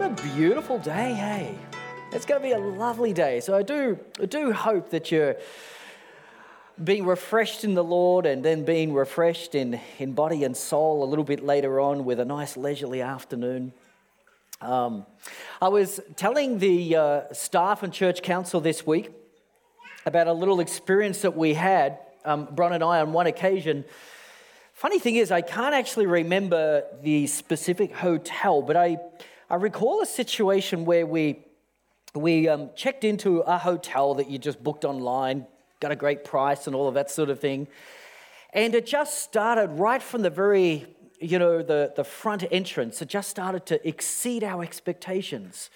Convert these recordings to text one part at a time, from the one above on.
What a beautiful day, hey? It's going to be a lovely day. So I do, I do hope that you're being refreshed in the Lord and then being refreshed in, in body and soul a little bit later on with a nice leisurely afternoon. Um, I was telling the uh, staff and church council this week about a little experience that we had, um, Bron and I, on one occasion. Funny thing is, I can't actually remember the specific hotel, but I I recall a situation where we, we um, checked into a hotel that you just booked online, got a great price and all of that sort of thing. And it just started right from the very, you know, the, the front entrance, it just started to exceed our expectations.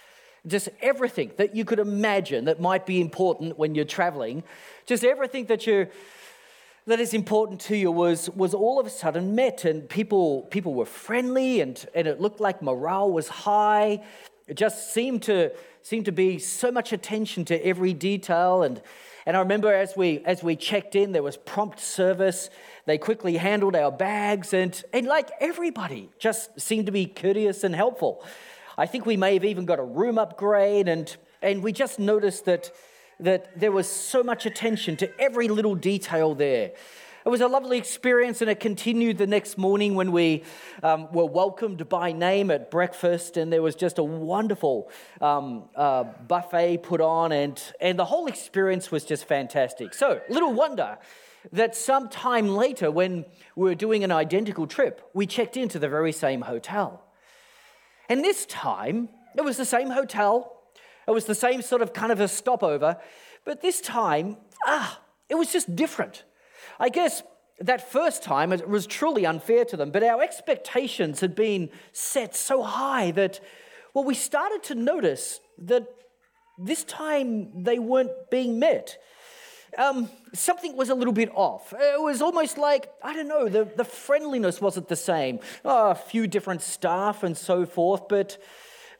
Just everything that you could imagine that might be important when you're traveling, just everything that you that is important to you was, was all of a sudden met and people, people were friendly and, and it looked like morale was high. It just seemed to, seemed to be so much attention to every detail. And, and I remember as we, as we checked in, there was prompt service. They quickly handled our bags and, and like everybody just seemed to be courteous and helpful. I think we may have even got a room upgrade and, and we just noticed that that there was so much attention to every little detail there. It was a lovely experience, and it continued the next morning when we um, were welcomed by name at breakfast, and there was just a wonderful um, uh, buffet put on, and, and the whole experience was just fantastic. So, little wonder that some time later, when we were doing an identical trip, we checked into the very same hotel. And this time, it was the same hotel, it was the same sort of kind of a stopover, but this time, ah, it was just different. I guess that first time it was truly unfair to them, but our expectations had been set so high that, well, we started to notice that this time they weren't being met. Um, something was a little bit off. It was almost like, I don't know, the, the friendliness wasn't the same. Oh, a few different staff and so forth, but,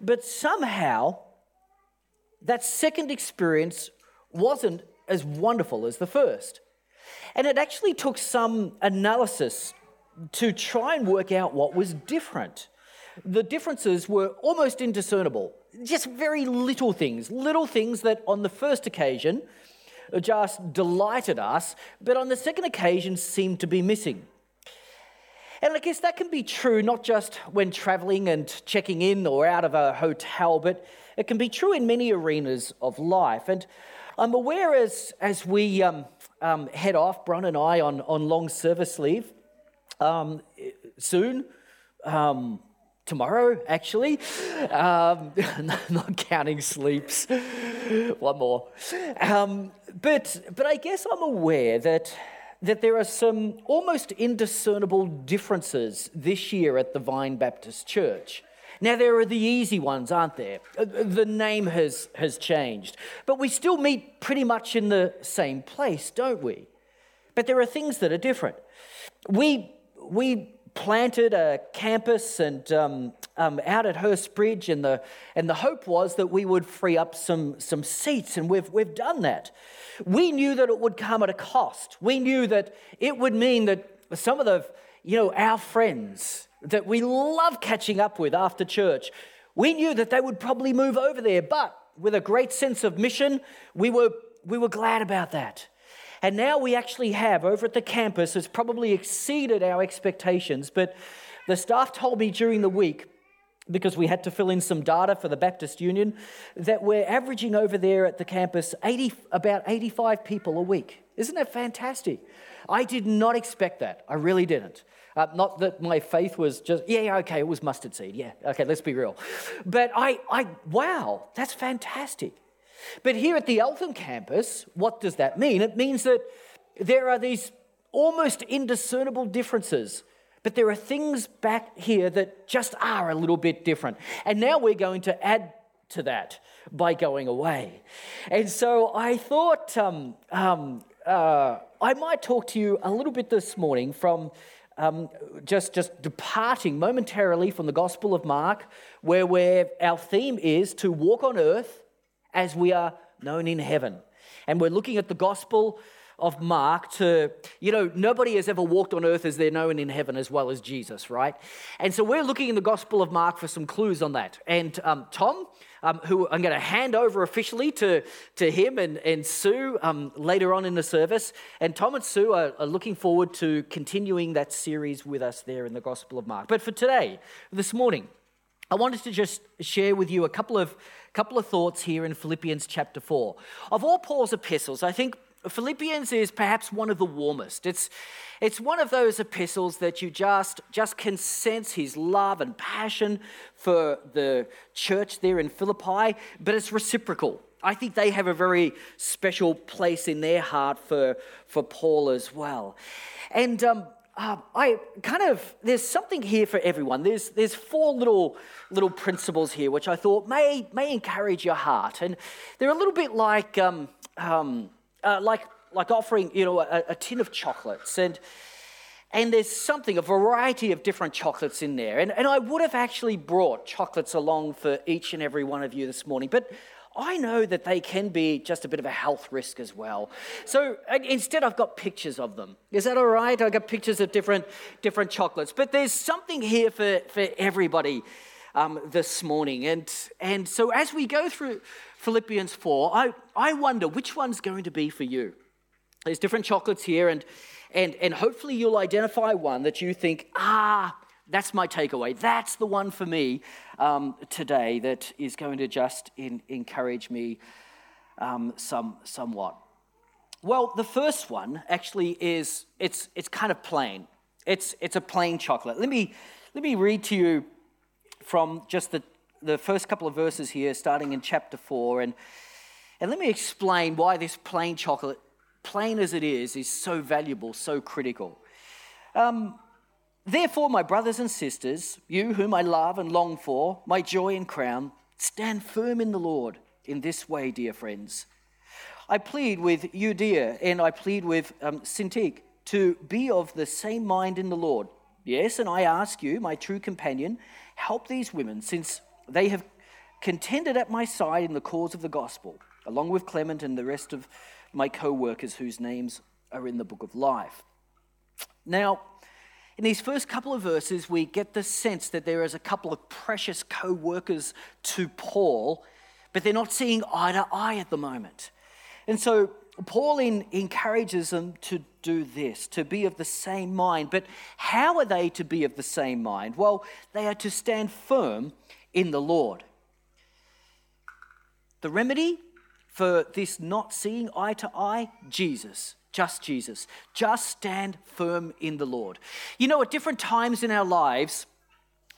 but somehow that second experience wasn't as wonderful as the first. And it actually took some analysis to try and work out what was different. The differences were almost indiscernible, just very little things, little things that on the first occasion just delighted us, but on the second occasion seemed to be missing. And I guess that can be true not just when traveling and checking in or out of a hotel, but it can be true in many arenas of life. And I'm aware as, as we um, um, head off, Bron and I, on, on long service leave um, soon, um, tomorrow actually, um, not counting sleeps, one more. Um, but, but I guess I'm aware that that there are some almost indiscernible differences this year at the Vine Baptist Church. Now, there are the easy ones, aren't there? Uh, the name has, has changed, but we still meet pretty much in the same place, don't we? But there are things that are different. We, we planted a campus and um, um, out at Hurstbridge, and the, and the hope was that we would free up some, some seats, and we've, we've done that. We knew that it would come at a cost. We knew that it would mean that some of the, you know, our friends that we love catching up with after church, we knew that they would probably move over there, but with a great sense of mission, we were, we were glad about that. And now we actually have over at the campus, has probably exceeded our expectations. But the staff told me during the week, because we had to fill in some data for the Baptist Union, that we're averaging over there at the campus 80, about 85 people a week. Isn't that fantastic? I did not expect that. I really didn't. Uh, not that my faith was just, yeah, yeah, okay, it was mustard seed. Yeah, okay, let's be real. But I, I, wow, that's fantastic. But here at the Eltham campus, what does that mean? It means that there are these almost indiscernible differences, but there are things back here that just are a little bit different. And now we're going to add to that by going away. And so I thought um, um, uh, I might talk to you a little bit this morning from um, just, just departing momentarily from the Gospel of Mark, where where our theme is to walk on earth as we are known in heaven. And we're looking at the gospel of Mark to, you know, nobody has ever walked on earth as they're known in heaven as well as Jesus, right? And so we're looking in the Gospel of Mark for some clues on that. And um, Tom, um, who I'm going to hand over officially to, to him and, and Sue um, later on in the service. And Tom and Sue are, are looking forward to continuing that series with us there in the Gospel of Mark. But for today, this morning, I wanted to just share with you a couple of, couple of thoughts here in Philippians chapter 4. Of all Paul's epistles, I think Philippians is perhaps one of the warmest. It's, it's one of those epistles that you just, just can sense his love and passion for the church there in Philippi, but it's reciprocal. I think they have a very special place in their heart for, for Paul as well. And um, uh, I kind of there's something here for everyone. There's there's four little little principles here which I thought may may encourage your heart, and they're a little bit like um, um, uh, like like offering you know a, a, tin of chocolates and. And there's something, a variety of different chocolates in there. And, and I would have actually brought chocolates along for each and every one of you this morning. But I know that they can be just a bit of a health risk as well. So instead, I've got pictures of them. Is that all right? I've got pictures of different, different chocolates. But there's something here for, for everybody um, this morning. And, and so as we go through Philippians 4, I, I wonder which one's going to be for you. There's different chocolates here, and, and, and hopefully you'll identify one that you think, ah, that's my takeaway. That's the one for me um, today that is going to just in, encourage me um, some, somewhat. Well, the first one actually is it's, it's kind of plain. It's, it's a plain chocolate. Let me, let me read to you from just the, the first couple of verses here, starting in chapter 4. And, and let me explain why this plain chocolate, plain as it is, is so valuable, so critical. Um, Therefore, my brothers and sisters, you whom I love and long for, my joy and crown, stand firm in the Lord in this way, dear friends. I plead with Euodia, and I plead with um, Syntyche to be of the same mind in the Lord. Yes, and I ask you, my true companion, help these women, since they have contended at my side in the cause of the gospel, along with Clement and the rest of my co workers whose names are in the book of life. Now, in these first couple of verses, we get the sense that there is a couple of precious co workers to Paul, but they're not seeing eye to eye at the moment. And so Paul in, encourages them to do this, to be of the same mind. But how are they to be of the same mind? Well, they are to stand firm in the Lord. The remedy for this not seeing eye to eye? Jesus. Just Jesus. Just stand firm in the Lord. You know, at different times in our lives,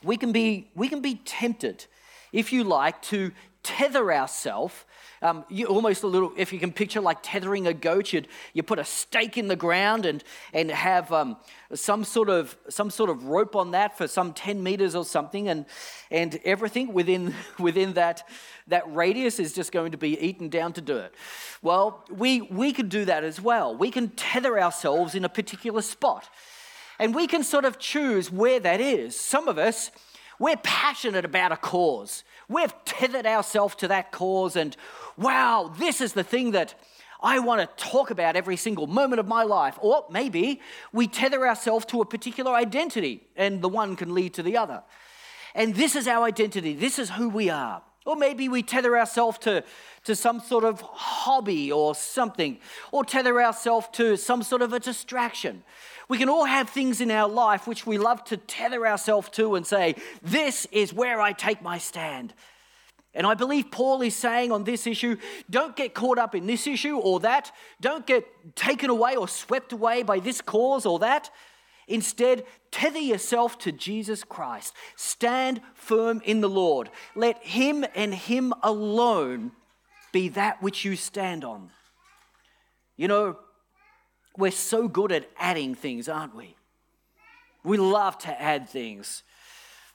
we can be, we can be tempted, if you like, to tether ourselves. Um, you almost a little, if you can picture like tethering a goat, you'd, you put a stake in the ground and, and have um, some, sort of, some sort of rope on that for some 10 meters or something, and, and everything within, within that, that radius is just going to be eaten down to dirt. Well, we, we can do that as well. We can tether ourselves in a particular spot. And we can sort of choose where that is. Some of us, we're passionate about a cause. We've tethered ourselves to that cause, and wow, this is the thing that I want to talk about every single moment of my life. Or maybe we tether ourselves to a particular identity, and the one can lead to the other. And this is our identity, this is who we are. Or maybe we tether ourselves to, to some sort of hobby or something, or tether ourselves to some sort of a distraction. We can all have things in our life which we love to tether ourselves to and say, This is where I take my stand. And I believe Paul is saying on this issue don't get caught up in this issue or that. Don't get taken away or swept away by this cause or that. Instead, tether yourself to Jesus Christ. Stand firm in the Lord. Let Him and Him alone be that which you stand on. You know, we're so good at adding things, aren't we? We love to add things.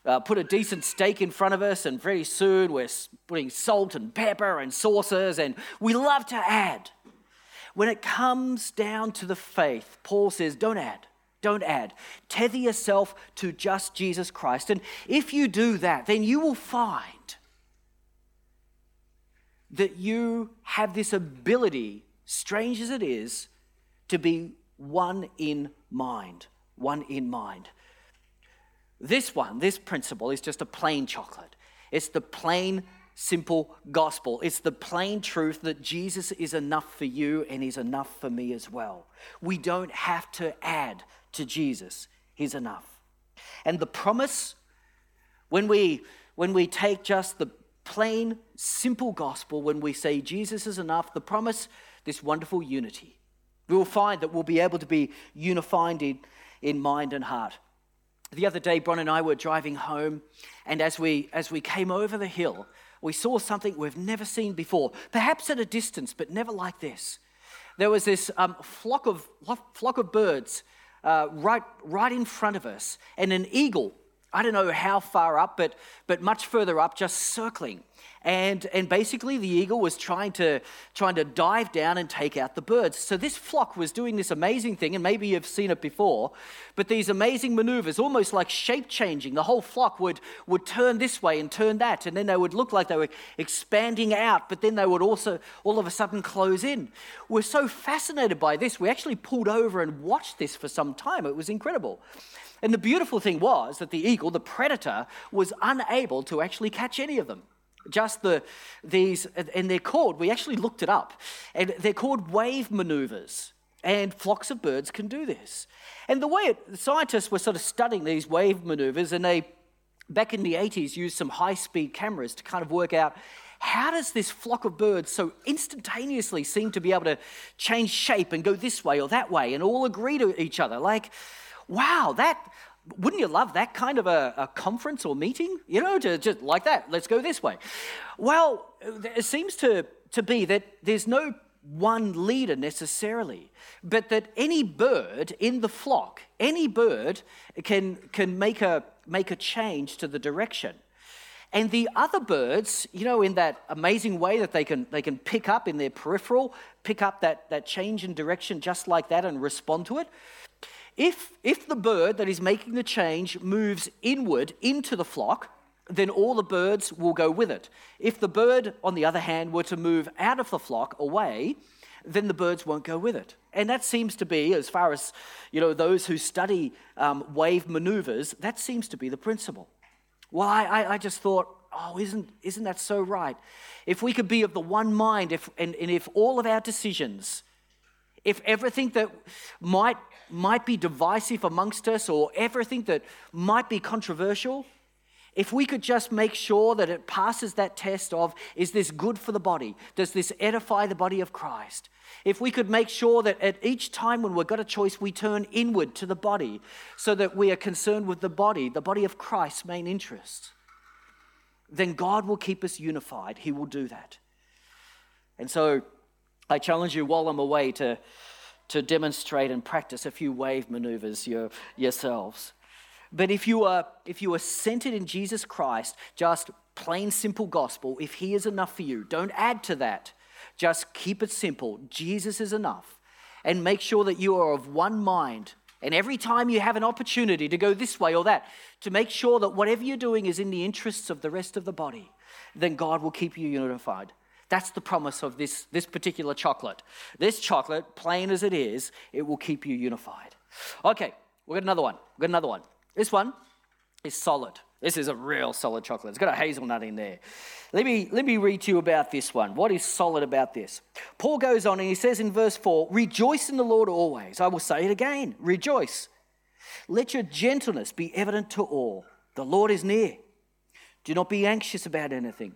Uh, put a decent steak in front of us, and very soon we're putting salt and pepper and sauces, and we love to add. When it comes down to the faith, Paul says, don't add. Don't add. Tether yourself to just Jesus Christ. And if you do that, then you will find that you have this ability, strange as it is, to be one in mind. One in mind. This one, this principle, is just a plain chocolate. It's the plain, simple gospel. It's the plain truth that Jesus is enough for you and He's enough for me as well. We don't have to add to Jesus, He's enough. And the promise, when we, when we take just the plain, simple gospel, when we say Jesus is enough, the promise, this wonderful unity. We will find that we'll be able to be unified in, in mind and heart. The other day, Bron and I were driving home, and as we, as we came over the hill, we saw something we've never seen before, perhaps at a distance, but never like this. There was this um, flock, of, flock of birds uh, right, right in front of us, and an eagle, I don't know how far up, but, but much further up, just circling. And, and basically, the eagle was trying to, trying to dive down and take out the birds. So, this flock was doing this amazing thing, and maybe you've seen it before, but these amazing maneuvers, almost like shape changing. The whole flock would, would turn this way and turn that, and then they would look like they were expanding out, but then they would also all of a sudden close in. We're so fascinated by this, we actually pulled over and watched this for some time. It was incredible. And the beautiful thing was that the eagle, the predator, was unable to actually catch any of them just the these and they're called we actually looked it up and they're called wave maneuvers and flocks of birds can do this. And the way it, scientists were sort of studying these wave maneuvers and they back in the 80s used some high speed cameras to kind of work out how does this flock of birds so instantaneously seem to be able to change shape and go this way or that way and all agree to each other. Like wow that wouldn't you love that kind of a, a, conference or meeting? You know, to, just like that, let's go this way. Well, it seems to, to be that there's no one leader necessarily, but that any bird in the flock, any bird can, can make, a, make a change to the direction. And the other birds, you know, in that amazing way that they can, they can pick up in their peripheral, pick up that, that change in direction just like that and respond to it. If, if the bird that is making the change moves inward into the flock, then all the birds will go with it. If the bird, on the other hand, were to move out of the flock away, then the birds won't go with it. And that seems to be, as far as you know, those who study um, wave maneuvers, that seems to be the principle. Well, I, I just thought, oh, isn't, isn't that so right? If we could be of the one mind, if, and, and if all of our decisions, if everything that might might be divisive amongst us or everything that might be controversial, if we could just make sure that it passes that test of is this good for the body? Does this edify the body of Christ? If we could make sure that at each time when we've got a choice, we turn inward to the body so that we are concerned with the body, the body of Christ's main interest, then God will keep us unified. He will do that. And so I challenge you while I'm away to to demonstrate and practice a few wave maneuvers your, yourselves. But if you are if you are centered in Jesus Christ, just plain simple gospel, if he is enough for you, don't add to that. Just keep it simple. Jesus is enough. And make sure that you are of one mind. And every time you have an opportunity to go this way or that, to make sure that whatever you're doing is in the interests of the rest of the body, then God will keep you unified. That's the promise of this, this particular chocolate. This chocolate, plain as it is, it will keep you unified. Okay, we've got another one. We've got another one. This one is solid. This is a real solid chocolate. It's got a hazelnut in there. Let me, let me read to you about this one. What is solid about this? Paul goes on and he says in verse 4 Rejoice in the Lord always. I will say it again rejoice. Let your gentleness be evident to all. The Lord is near. Do not be anxious about anything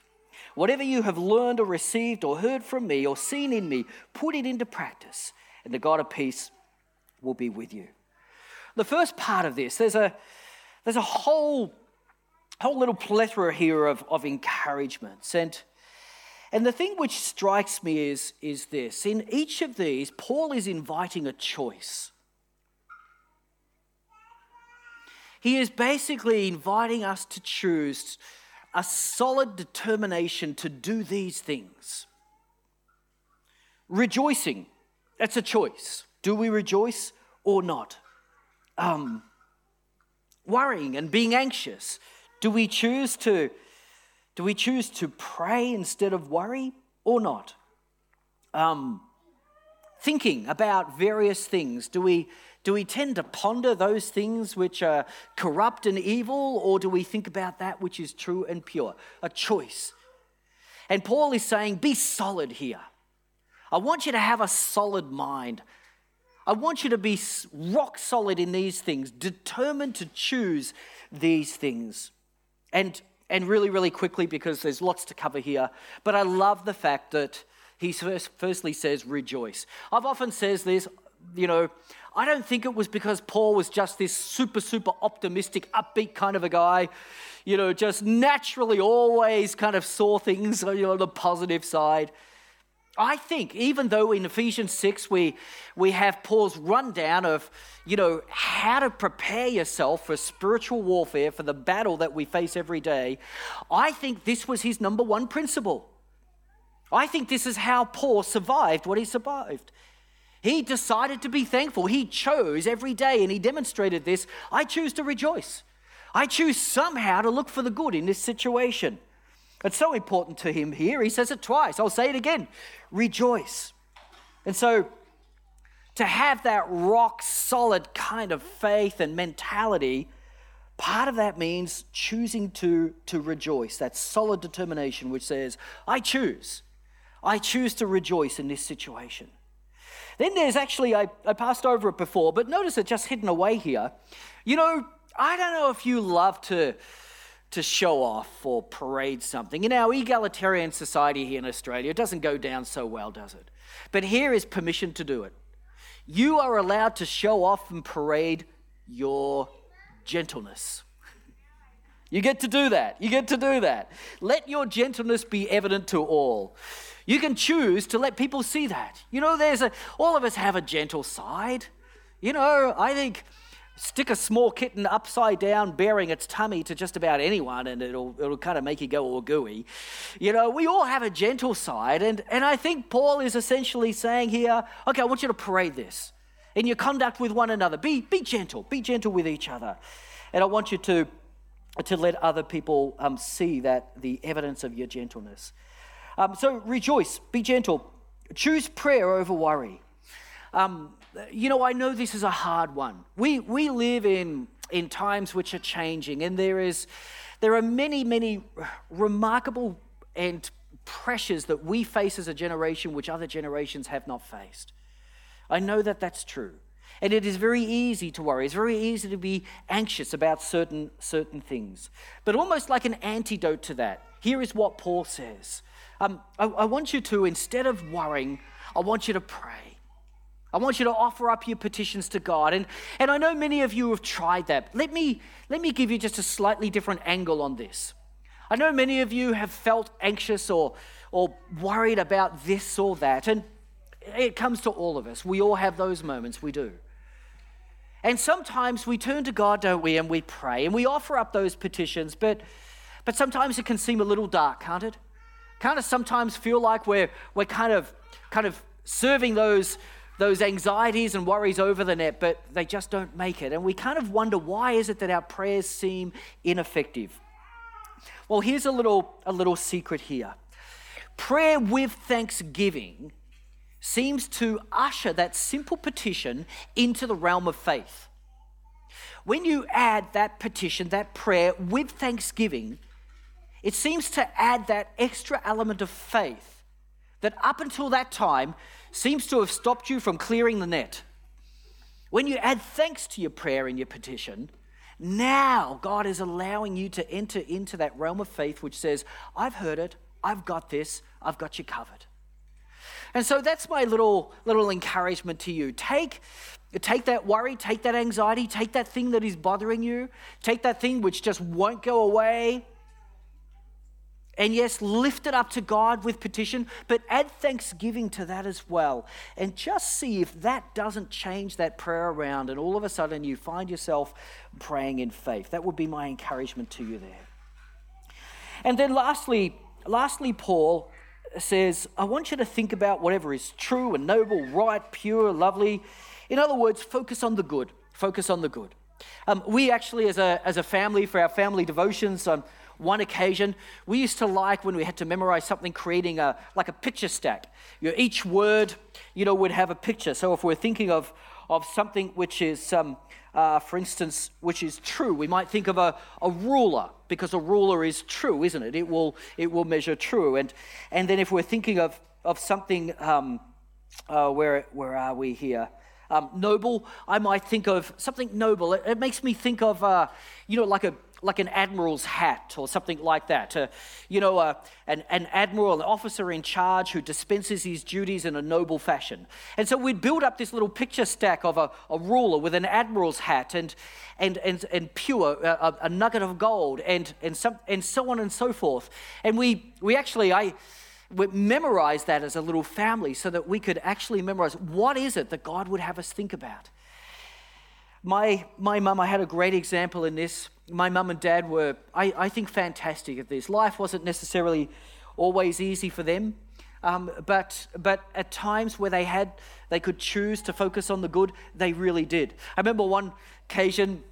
Whatever you have learned or received or heard from me or seen in me, put it into practice, and the God of peace will be with you. The first part of this, there's a, there's a whole, whole little plethora here of, of encouragements. And, and the thing which strikes me is, is this in each of these, Paul is inviting a choice. he is basically inviting us to choose a solid determination to do these things. Rejoicing, that's a choice. Do we rejoice or not? Um, worrying and being anxious, do we choose to do we choose to pray instead of worry or not? Um, thinking about various things, do we do we tend to ponder those things which are corrupt and evil, or do we think about that which is true and pure? A choice. And Paul is saying, be solid here. I want you to have a solid mind. I want you to be rock solid in these things, determined to choose these things. And, and really, really quickly, because there's lots to cover here, but I love the fact that he first, firstly says, rejoice. I've often says this, you know, I don't think it was because Paul was just this super, super optimistic, upbeat kind of a guy, you know, just naturally always kind of saw things you know, on the positive side. I think, even though in Ephesians 6 we, we have Paul's rundown of, you know, how to prepare yourself for spiritual warfare, for the battle that we face every day, I think this was his number one principle. I think this is how Paul survived what he survived. He decided to be thankful. He chose every day, and he demonstrated this. I choose to rejoice. I choose somehow to look for the good in this situation. It's so important to him here. He says it twice. I'll say it again rejoice. And so, to have that rock solid kind of faith and mentality, part of that means choosing to, to rejoice, that solid determination which says, I choose. I choose to rejoice in this situation. Then there's actually, I, I passed over it before, but notice it just hidden away here. You know, I don't know if you love to, to show off or parade something. In our egalitarian society here in Australia, it doesn't go down so well, does it? But here is permission to do it. You are allowed to show off and parade your gentleness. You get to do that. You get to do that. Let your gentleness be evident to all. You can choose to let people see that. You know, there's a, all of us have a gentle side. You know, I think stick a small kitten upside down, bearing its tummy to just about anyone, and it'll, it'll kind of make you go all gooey. You know, we all have a gentle side, and, and I think Paul is essentially saying here, okay, I want you to parade this in your conduct with one another. Be, be gentle, be gentle with each other. And I want you to, to let other people um, see that the evidence of your gentleness. Um, so rejoice, be gentle, choose prayer over worry. Um, you know, I know this is a hard one. We, we live in, in times which are changing, and there, is, there are many, many remarkable and pressures that we face as a generation which other generations have not faced. I know that that's true. And it is very easy to worry. It's very easy to be anxious about certain, certain things. But almost like an antidote to that, here is what Paul says um, I, I want you to, instead of worrying, I want you to pray. I want you to offer up your petitions to God. And, and I know many of you have tried that. Let me, let me give you just a slightly different angle on this. I know many of you have felt anxious or, or worried about this or that. And it comes to all of us. We all have those moments, we do. And sometimes we turn to God, don't we, and we pray and we offer up those petitions, but, but sometimes it can seem a little dark, can't it? Kind of sometimes feel like we're, we're kind of kind of serving those those anxieties and worries over the net, but they just don't make it. And we kind of wonder why is it that our prayers seem ineffective? Well, here's a little, a little secret here. Prayer with thanksgiving seems to usher that simple petition into the realm of faith. When you add that petition, that prayer with thanksgiving, it seems to add that extra element of faith that up until that time seems to have stopped you from clearing the net. When you add thanks to your prayer and your petition, now God is allowing you to enter into that realm of faith which says, I've heard it, I've got this, I've got you covered. And so that's my little little encouragement to you. Take take that worry, take that anxiety, take that thing that is bothering you, take that thing which just won't go away, And yes, lift it up to God with petition, but add thanksgiving to that as well. And just see if that doesn't change that prayer around, and all of a sudden you find yourself praying in faith. That would be my encouragement to you there. And then lastly, lastly, Paul says, I want you to think about whatever is true and noble, right, pure, lovely. In other words, focus on the good. Focus on the good. Um, we actually, as a, as a family, for our family devotions, um, one occasion, we used to like when we had to memorize something, creating a like a picture stack. You know, each word, you know, would have a picture. So if we're thinking of of something which is, um, uh, for instance, which is true, we might think of a, a ruler because a ruler is true, isn't it? It will it will measure true. And and then if we're thinking of of something, um, uh, where where are we here? Um, noble, I might think of something noble. It, it makes me think of, uh, you know, like a like an admiral's hat or something like that. Uh, you know, uh, an, an admiral, an officer in charge who dispenses his duties in a noble fashion. And so we'd build up this little picture stack of a, a ruler with an admiral's hat and, and, and, and pure, uh, a, nugget of gold, and, and, some, and so on and so forth. And we, we actually, I, we memorized that as a little family so that we could actually memorize what is it that God would have us think about. My, my mum, I had a great example in this. My mum and dad were, I, I think, fantastic at this. Life wasn't necessarily always easy for them, um, but, but at times where they had, they could choose to focus on the good, they really did. I remember one occasion,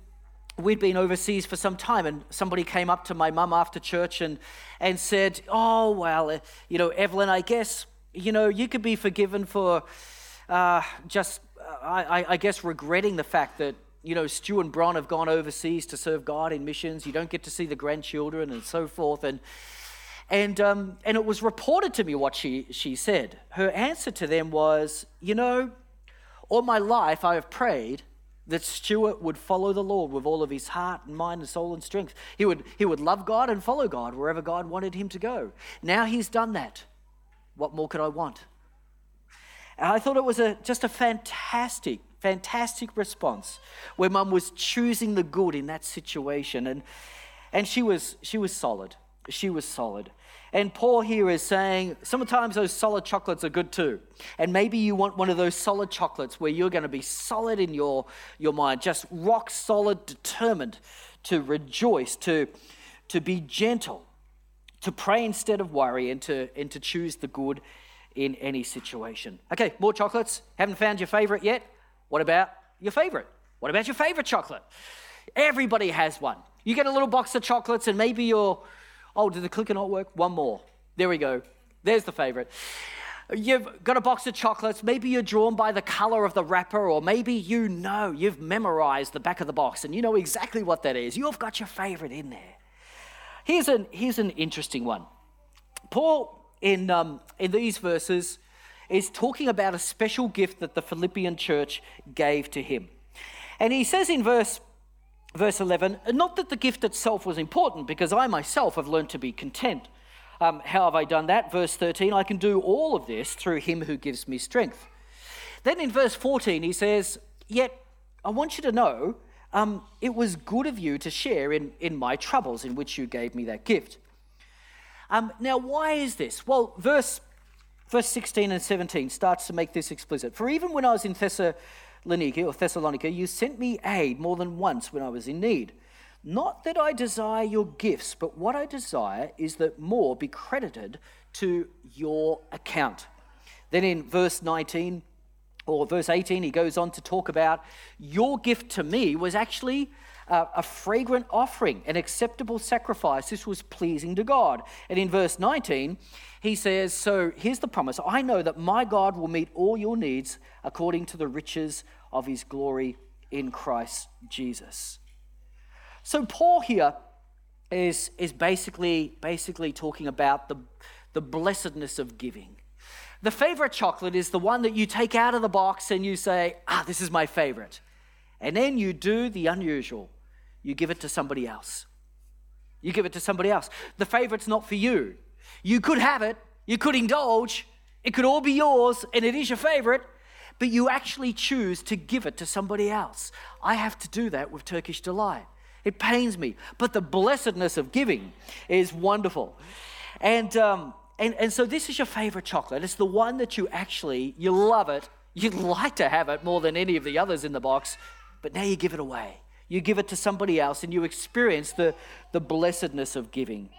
we'd been overseas for some time and somebody came up to my mum after church and, and said oh well uh, you know evelyn i guess you know you could be forgiven for uh, just I, I guess, regretting the fact that, you know, Stu and Bron have gone overseas to serve God in missions. You don't get to see the grandchildren and so forth. And, and, um, and it was reported to me what she, she said. Her answer to them was, you know, all my life I have prayed that Stewart would follow the Lord with all of his heart and mind and soul and strength. He would, he would love God and follow God wherever God wanted him to go. Now he's done that. What more could I want? And I thought it was a, just a fantastic, fantastic response where mum was choosing the good in that situation. And, and she, was, she was solid. She was solid. And Paul here is saying sometimes those solid chocolates are good too. And maybe you want one of those solid chocolates where you're going to be solid in your, your mind, just rock solid, determined to rejoice, to, to be gentle, to pray instead of worry, and to, and to choose the good in any situation. Okay, more chocolates. Haven't found your favorite yet? What about your favorite? What about your favorite chocolate? Everybody has one. You get a little box of chocolates, and maybe you're, oh, did the clicker not work? One more. There we go. There's the favorite. You've got a box of chocolates. Maybe you're drawn by the color of the wrapper, or maybe you know you've memorized the back of the box and you know exactly what that is. You've got your favorite in there. Here's an, here's an interesting one. Paul in, um, in these verses is talking about a special gift that the Philippian church gave to him. And he says in verse, verse 11, not that the gift itself was important, because I myself have learned to be content. Um, how have I done that? Verse 13, I can do all of this through him who gives me strength. Then in verse 14, he says, Yet I want you to know um, it was good of you to share in, in my troubles in which you gave me that gift. Um, now, why is this? Well, verse, verse 16 and 17 starts to make this explicit. For even when I was in Thessalonica, or Thessalonica, you sent me aid more than once when I was in need. Not that I desire your gifts, but what I desire is that more be credited to your account. Then in verse 19 or verse 18, he goes on to talk about your gift to me was actually a fragrant offering, an acceptable sacrifice. This was pleasing to God. And in verse 19, he says, So here's the promise I know that my God will meet all your needs according to the riches of his glory in Christ Jesus. So Paul here is, is basically, basically talking about the, the blessedness of giving. The favorite chocolate is the one that you take out of the box and you say, ah, this is my favorite. And then you do the unusual you give it to somebody else. You give it to somebody else. The favorite's not for you. You could have it, you could indulge, it could all be yours, and it is your favorite, but you actually choose to give it to somebody else. I have to do that with Turkish Delight. It pains me, but the blessedness of giving is wonderful. And, um, and, and so this is your favorite chocolate. It's the one that you actually, you love it. You'd like to have it more than any of the others in the box, but now you give it away. You give it to somebody else and you experience the, the blessedness of giving.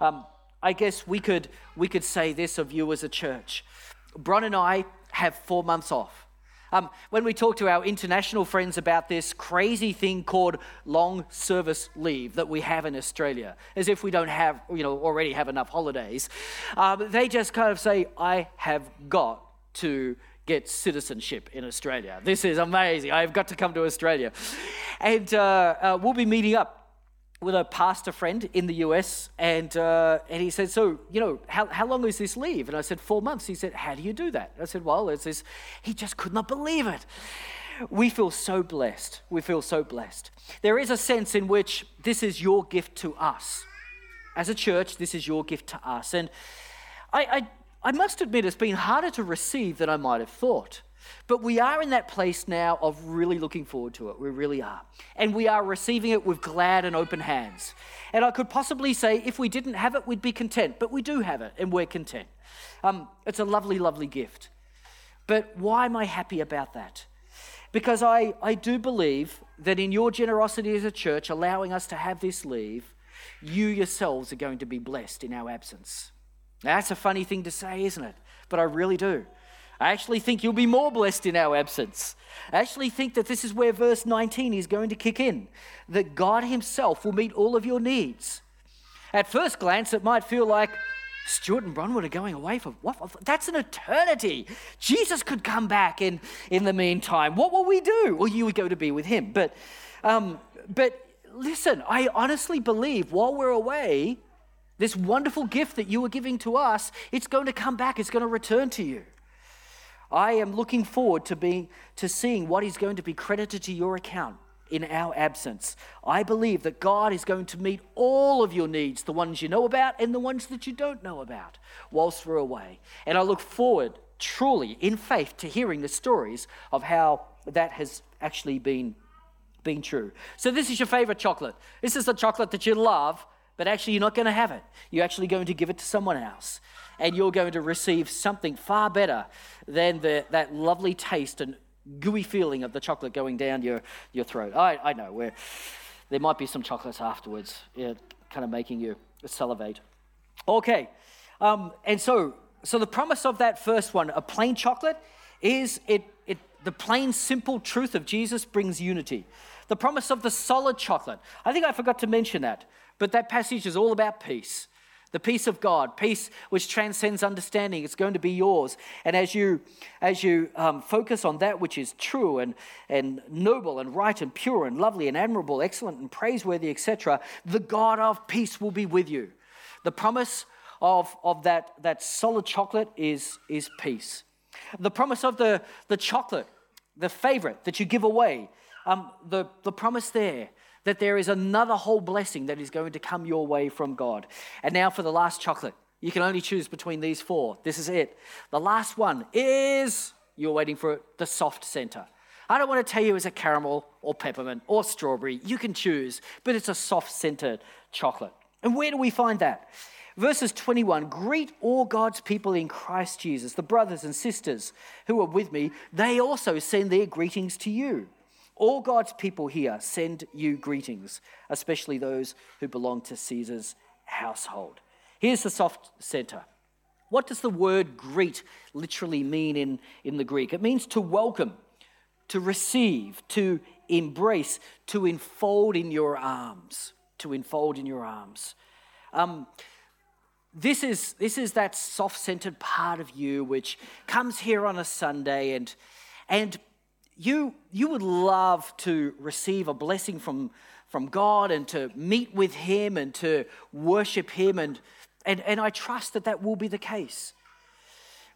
Um, I guess we could, we could say this of you as a church. Bron and I have four months off. Um, when we talk to our international friends about this crazy thing called long service leave that we have in Australia, as if we don't have, you know, already have enough holidays, um, they just kind of say, I have got to get citizenship in Australia. This is amazing. I've got to come to Australia. And uh, uh, we'll be meeting up with a pastor friend in the US, and, uh, and he said, So, you know, how, how long is this leave? And I said, Four months. He said, How do you do that? I said, Well, it's this. He just could not believe it. We feel so blessed. We feel so blessed. There is a sense in which this is your gift to us. As a church, this is your gift to us. And I, I, I must admit, it's been harder to receive than I might have thought. But we are in that place now of really looking forward to it. We really are. And we are receiving it with glad and open hands. And I could possibly say if we didn't have it, we'd be content. But we do have it, and we're content. Um, it's a lovely, lovely gift. But why am I happy about that? Because I, I do believe that in your generosity as a church, allowing us to have this leave, you yourselves are going to be blessed in our absence. Now, that's a funny thing to say, isn't it? But I really do. I actually think you'll be more blessed in our absence. I actually think that this is where verse 19 is going to kick in that God Himself will meet all of your needs. At first glance, it might feel like Stewart and Bronwyn are going away for what? That's an eternity. Jesus could come back in, in the meantime. What will we do? Well, you would go to be with Him. But, um, but listen, I honestly believe while we're away, this wonderful gift that you are giving to us, it's going to come back, it's going to return to you. I am looking forward to, being, to seeing what is going to be credited to your account in our absence. I believe that God is going to meet all of your needs, the ones you know about and the ones that you don't know about, whilst we're away. And I look forward, truly, in faith, to hearing the stories of how that has actually been, been true. So, this is your favorite chocolate. This is the chocolate that you love, but actually, you're not going to have it. You're actually going to give it to someone else and you're going to receive something far better than the, that lovely taste and gooey feeling of the chocolate going down your, your throat. I, I know, where there might be some chocolates afterwards, kind of making you salivate. Okay, um, and so, so the promise of that first one, a plain chocolate, is it, it the plain, simple truth of Jesus brings unity. The promise of the solid chocolate, I think I forgot to mention that, but that passage is all about peace. The peace of God, peace which transcends understanding, it's going to be yours. And as you, as you um, focus on that which is true and, and noble and right and pure and lovely and admirable, excellent and praiseworthy, etc., the God of peace will be with you. The promise of, of that, that solid chocolate is, is peace. The promise of the, the chocolate, the favorite that you give away, um, the, the promise there that there is another whole blessing that is going to come your way from God. And now for the last chocolate. You can only choose between these four. This is it. The last one is, you're waiting for it, the soft center. I don't want to tell you it's a caramel or peppermint or strawberry. You can choose, but it's a soft centered chocolate. And where do we find that? Verses 21 Greet all God's people in Christ Jesus, the brothers and sisters who are with me. They also send their greetings to you. All God's people here send you greetings, especially those who belong to Caesar's household. Here's the soft center. What does the word greet literally mean in, in the Greek? It means to welcome, to receive, to embrace, to enfold in your arms. To enfold in your arms. Um, this is, this is that soft centered part of you which comes here on a Sunday and, and you, you would love to receive a blessing from, from God and to meet with Him and to worship Him. And, and, and I trust that that will be the case.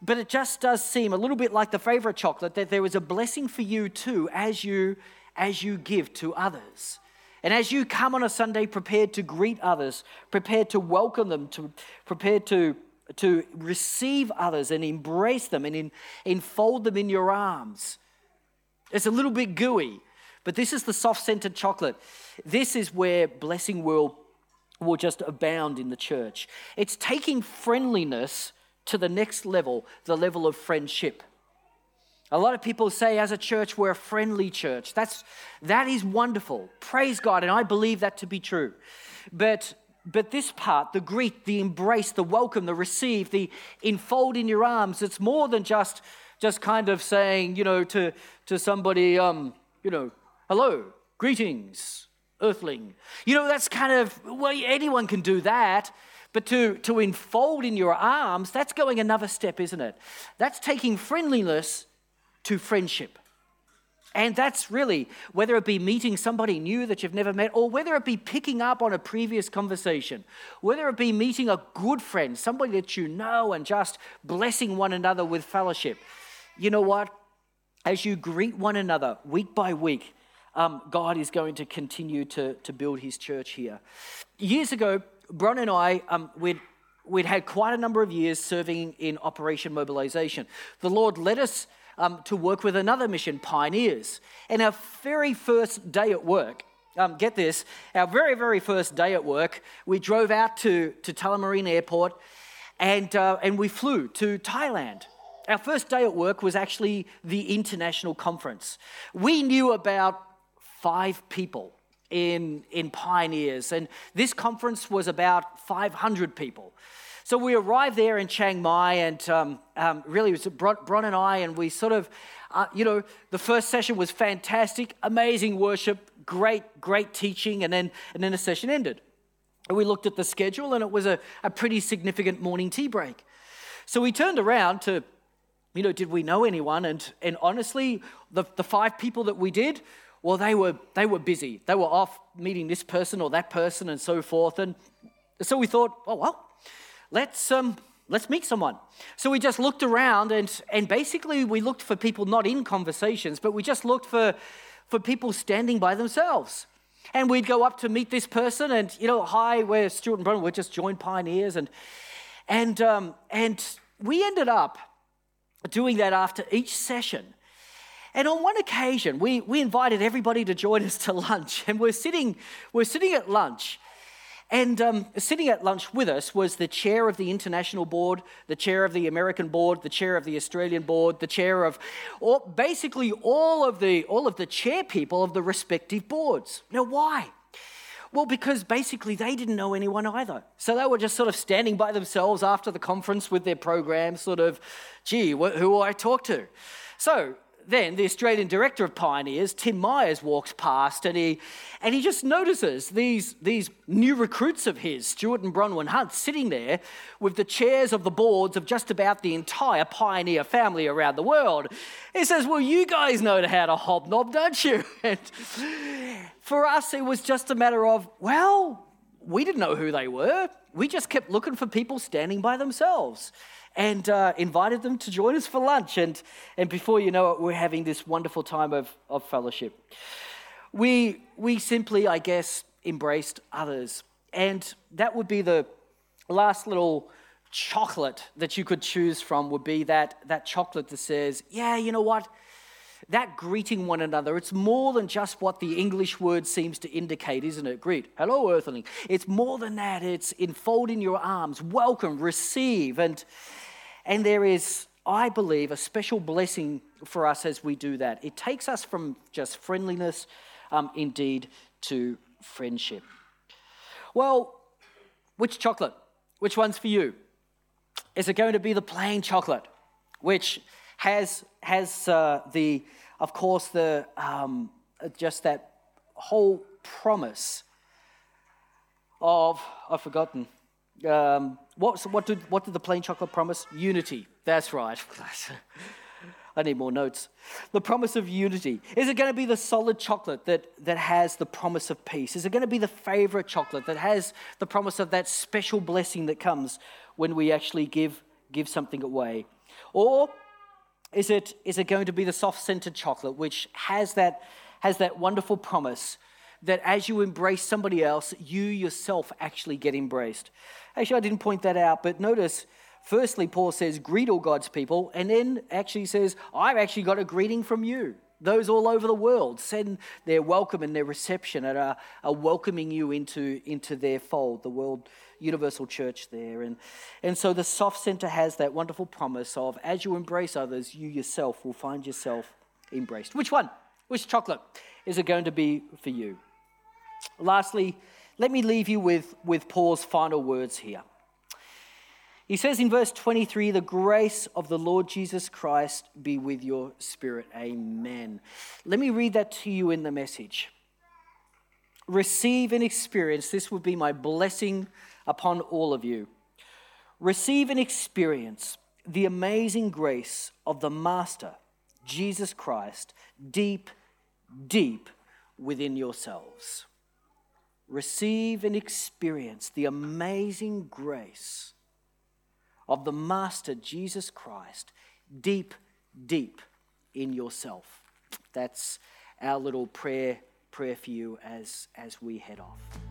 But it just does seem a little bit like the favorite chocolate that there is a blessing for you too as you, as you give to others. And as you come on a Sunday prepared to greet others, prepared to welcome them, to, prepared to, to receive others and embrace them and in, enfold them in your arms, it's a little bit gooey, but this is the soft scented chocolate. This is where blessing will, will just abound in the church. It's taking friendliness to the next level, the level of friendship. A lot of people say as a church we're a friendly church. That's that is wonderful. Praise God and I believe that to be true. But but this part, the greet, the embrace, the welcome, the receive, the enfold in your arms, it's more than just just kind of saying, you know, to to somebody um, you know, hello, greetings, earthling. You know, that's kind of well anyone can do that. But to, to enfold in your arms, that's going another step, isn't it? That's taking friendliness to friendship. And that's really, whether it be meeting somebody new that you've never met, or whether it be picking up on a previous conversation, whether it be meeting a good friend, somebody that you know, and just blessing one another with fellowship. You know what? As you greet one another week by week, um, God is going to continue to, to build his church here. Years ago, Bron and I, um, we'd, we'd had quite a number of years serving in Operation Mobilization. The Lord led us um, to work with another mission, Pioneers. And our very first day at work, um, get this, our very, very first day at work, we drove out to, to Tullamarine Airport and, uh, and we flew to Thailand. Our first day at work was actually the international conference. We knew about five people in, in Pioneers, and this conference was about 500 people. So we arrived there in Chiang Mai, and um, um, really it was Bron and I, and we sort of, uh, you know, the first session was fantastic, amazing worship, great, great teaching, and then, and then the session ended. And we looked at the schedule, and it was a, a pretty significant morning tea break. So we turned around to, you know, did we know anyone? And, and honestly, the, the five people that we did, well, they were, they were busy. They were off meeting this person or that person and so forth. And so we thought, oh, well, let's, um, let's meet someone. So we just looked around and, and basically we looked for people not in conversations, but we just looked for, for people standing by themselves. And we'd go up to meet this person and, you know, hi, we're Stewart and Bron, we're just joined pioneers. And, and, um, and we ended up doing that after each session. And on one occasion, we, we invited everybody to join us to lunch. And we're sitting, we're sitting at lunch. And um, sitting at lunch with us was the chair of the international board, the chair of the American board, the chair of the Australian board, the chair of all, basically all of the all of the chair people of the respective boards. Now, why? Well, because basically they didn't know anyone either. So they were just sort of standing by themselves after the conference with their program, sort of, gee, wh- who will I talk to? So then the Australian director of Pioneers, Tim Myers, walks past and he, and he just notices these, these new recruits of his, Stewart and Bronwyn Hunt, sitting there with the chairs of the boards of just about the entire Pioneer family around the world. He says, Well, you guys know how to hobnob, don't you? And for us, it was just a matter of, well, we didn't know who they were. We just kept looking for people standing by themselves and uh, invited them to join us for lunch. And, and before you know it, we're having this wonderful time of, of fellowship. We, we simply, I guess, embraced others. And that would be the last little chocolate that you could choose from would be that, that chocolate that says, yeah, you know what? That greeting one another, it's more than just what the English word seems to indicate, isn't it? Greet. Hello, Earthling. It's more than that. It's enfold in your arms, welcome, receive. And, and there is, I believe, a special blessing for us as we do that. It takes us from just friendliness, um, indeed, to friendship. Well, which chocolate? Which one's for you? Is it going to be the plain chocolate, which has, has uh, the, of course, the, um, just that whole promise of, I've forgotten, um, what, what, did, what did the plain chocolate promise? Unity. That's right. I need more notes. The promise of unity. Is it going to be the solid chocolate that, that has the promise of peace? Is it going to be the favorite chocolate that has the promise of that special blessing that comes when we actually give, give something away? Or is it, is it going to be the soft scented chocolate which has that, has that wonderful promise that as you embrace somebody else, you yourself actually get embraced? Actually, I didn't point that out, but notice, firstly, Paul says, greet all God's people, and then actually says, I've actually got a greeting from you. Those all over the world send their welcome and their reception and are, are welcoming you into, into their fold, the World Universal Church there. And, and so the Soft Center has that wonderful promise of as you embrace others, you yourself will find yourself embraced. Which one? Which chocolate is it going to be for you? Lastly, let me leave you with, with Paul's final words here. He says in verse 23 the grace of the Lord Jesus Christ be with your spirit. Amen. Let me read that to you in the message. Receive and experience, this would be my blessing upon all of you. Receive and experience the amazing grace of the Master, Jesus Christ, deep, deep within yourselves. Receive and experience the amazing grace of the Master Jesus Christ deep, deep in yourself. That's our little prayer prayer for you as as we head off.